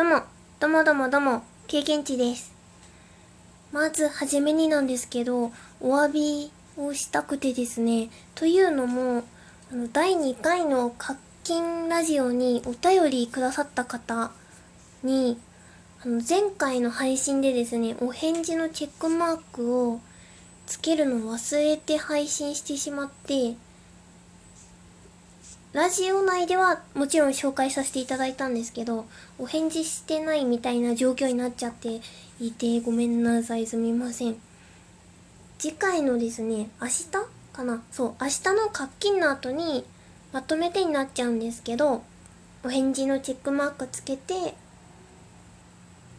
どうも、どうもどうもどうも、経験値です。まず、はじめになんですけど、お詫びをしたくてですね、というのも、あの、第2回の課金ラジオにお便りくださった方に、あの、前回の配信でですね、お返事のチェックマークをつけるのを忘れて配信してしまって、ラジオ内ではもちろん紹介させていただいたんですけど、お返事してないみたいな状況になっちゃっていて、ごめんなさい、すみません。次回のですね、明日かな？そう、明日の課金の後にまとめてになっちゃうんですけど、お返事のチェックマークつけて、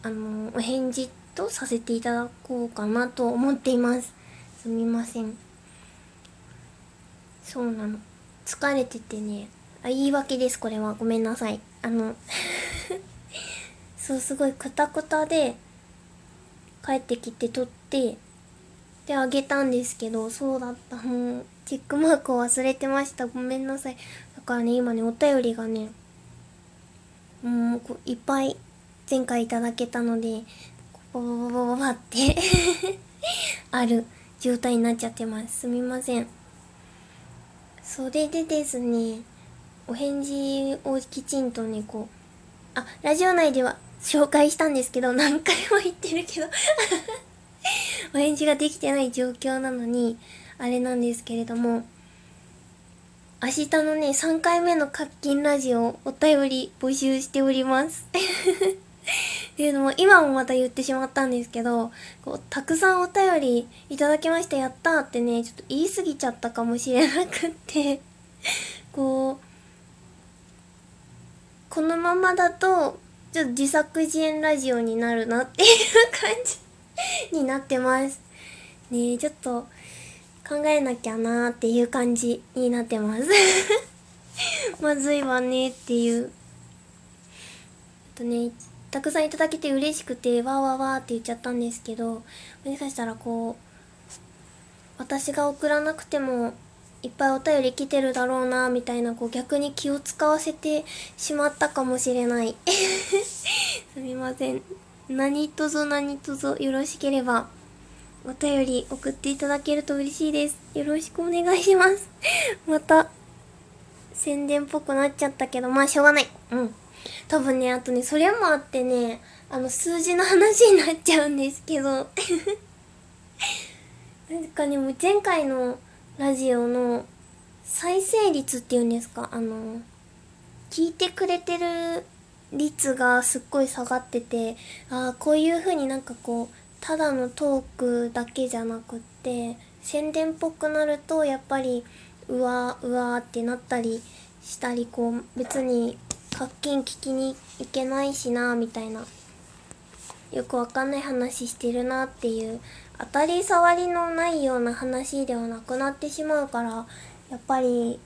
あの、お返事とさせていただこうかなと思っています。すみません。そうなの。疲れててね。あ、言い訳です、これは。ごめんなさい。あの、そう、すごいくたくたで、帰ってきて撮って、で、あげたんですけど、そうだった。もう、チェックマークを忘れてました。ごめんなさい。だからね、今ね、お便りがね、もう、いっぱい前回いただけたので、ババババババってある状態になっちゃってます。すみません。それでですね、お返事をきちんとね、こう、あ、ラジオ内では紹介したんですけど、何回も言ってるけど お返事ができてない状況なのに、あれなんですけれども、明日のね、3回目の課金ラジオ、お便り募集しております。っていうのも、今もまた言ってしまったんですけど、こう、たくさんお便りいただきました、やったってね、ちょっと言い過ぎちゃったかもしれなくって、こう、このままだと、ちょっと自作自演ラジオになるなっていう感じになってます。ねえ、ちょっと考えなきゃなーっていう感じになってます。まずいわねっていう。あとね、たくさんいただけて嬉しくて、わーわーわーって言っちゃったんですけど、もしかしたらこう、私が送らなくても、いっぱいお便り来てるだろうな、みたいな、こう逆に気を使わせてしまったかもしれない。すみません。何卒何卒よろしければ、お便り送っていただけると嬉しいです。よろしくお願いします。また、宣伝っぽくなっちゃったけど、まあしょうがない。うん。多分ね、あとね、それもあってね、あの、数字の話になっちゃうんですけど、なんかね、も前回のラジオの再生率っていうんですか、あの、聞いてくれてる率がすっごい下がってて、ああ、こういう風になんかこう、ただのトークだけじゃなくって、宣伝っぽくなると、やっぱり、うわ、うわーってなったりしたり、こう、別に課金聞きに行けないしな、みたいな。よくわかんない話してるなっていう、当たり障りのないような話ではなくなってしまうから、やっぱり、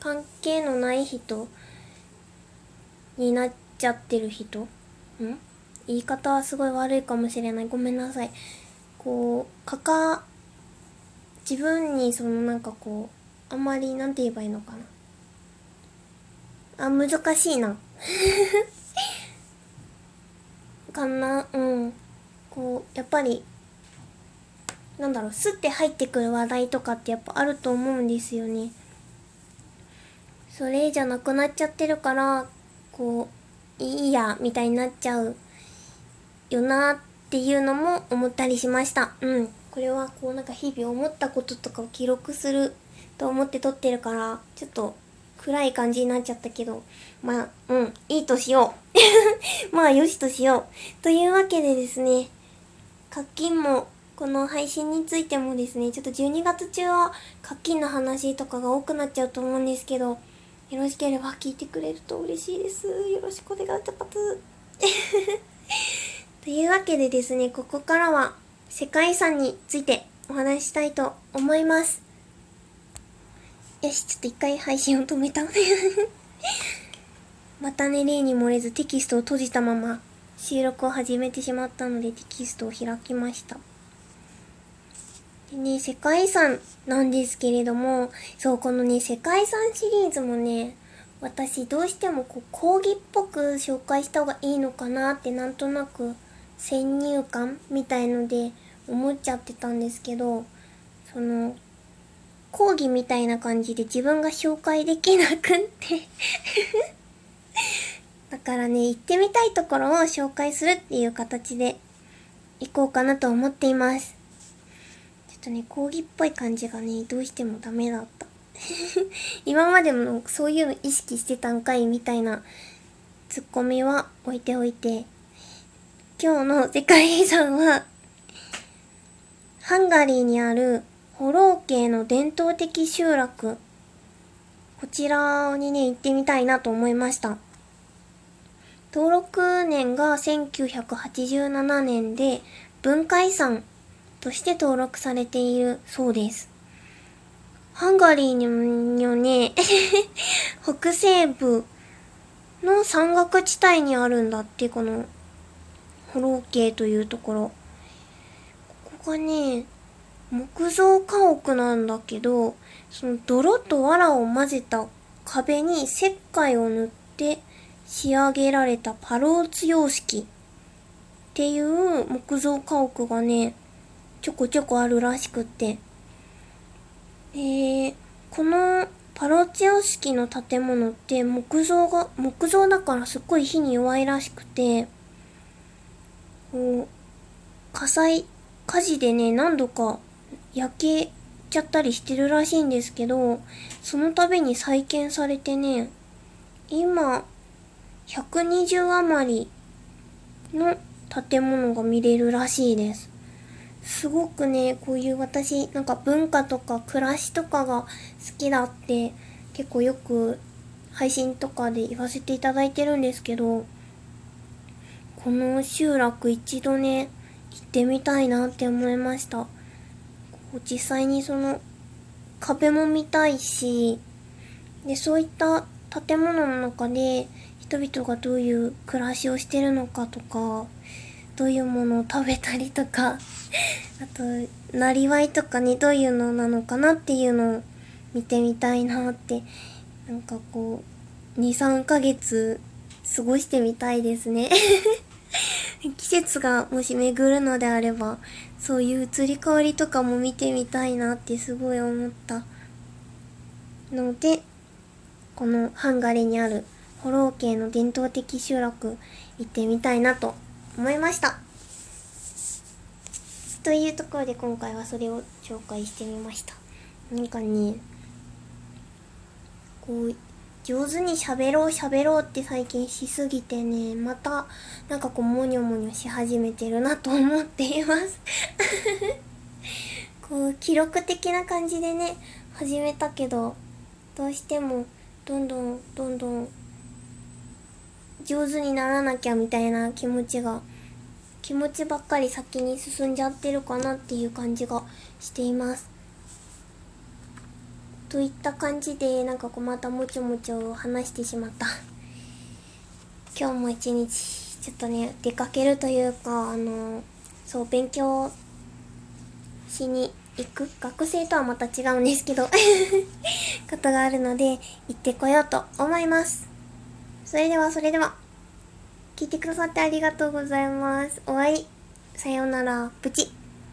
関係のない人になっちゃってる人ん？言い方はすごい悪いかもしれない。ごめんなさい。こう、かか、自分にそのなんかこう、あんまりなんて言えばいいのかな。あ、難しいな。かな、うん。こう、やっぱり、なんだろう、すって入ってくる話題とかってやっぱあると思うんですよね。それじゃなくなっちゃってるから、こう、いいや、みたいになっちゃうよなっていうのも思ったりしました。うん。これはこうなんか日々思ったこととかを記録すると思って撮ってるから、ちょっと暗い感じになっちゃったけど、まあ、うん、いいとしよう。まあ、よしとしよう。というわけでですね、課金も、この配信についてもですね、ちょっと12月中は課金の話とかが多くなっちゃうと思うんですけど、よろしければ聞いてくれると嬉しいです。よろしくお願いします。というわけでですね、ここからは世界遺産についてお話ししたいと思います。よし、ちょっと一回配信を止めた。またね、例に漏れずテキストを閉じたまま収録を始めてしまったのでテキストを開きました。でね、世界遺産なんですけれども、そう、このね、世界遺産シリーズもね、私どうしてもこう講義っぽく紹介した方がいいのかなってなんとなく先入観みたいので思っちゃってたんですけどその講義みたいな感じで自分が紹介できなくって。だからね行ってみたいところを紹介するっていう形で行こうかなと思っています。ちょっとね講義っぽい感じがねどうしてもダメだった。今までもそういうの意識してたんかいみたいなツッコミは置いておいて。今日の世界遺産はハンガリーにあるホロー系の伝統的集落こちらにね行ってみたいなと思いました登録年が1987年で文化遺産として登録されているそうです。ハンガリーにはね、北西部の山岳地帯にあるんだって、この、ホロー系というところ。ここがね、木造家屋なんだけど、その泥と藁を混ぜた壁に石灰を塗って仕上げられたパローツ様式っていう木造家屋がね、ちょこちょこあるらしくって。えー、このパローツ様式の建物って木造が、木造だからすっごい火に弱いらしくて、こう、火災、火事でね、何度か焼けちゃったりしてるらしいんですけど、その度に再建されてね、今、120余りの建物が見れるらしいです。すごくね、こういう私、なんか文化とか暮らしとかが好きだって結構よく配信とかで言わせていただいてるんですけど、この集落一度ね、行ってみたいなって思いました。実際にその壁も見たいし、で、そういった建物の中で人々がどういう暮らしをしてるのかとか、どういうものを食べたりとか、あと、なりわいとかにどういうのなのかなっていうのを見てみたいなって、なんかこう、2、3ヶ月過ごしてみたいですね。季節がもし巡るのであれば、そういう移り変わりとかも見てみたいなってすごい思ったので、このハンガリーにあるホロー系の伝統的集落行ってみたいなと思いました。というところで今回はそれを紹介してみました。なんかね、こう、上手に喋ろう喋ろうって最近しすぎてね、またなんかこうモニョモニョし始めてるなと思っています。こう記録的な感じでね、始めたけど、どうしてもどんどんどんどん上手にならなきゃみたいな気持ちが気持ちばっかり先に進んじゃってるかなっていう感じがしています。といった感じでなんかこうまたもちもちを話してしまった今日も一日ちょっとね出かけるというかあのそう勉強しに行く学生とはまた違うんですけど ことがあるので行ってこようと思いますそれではそれでは、聞いてくださってありがとうございます。終わり。さようなら。プチ。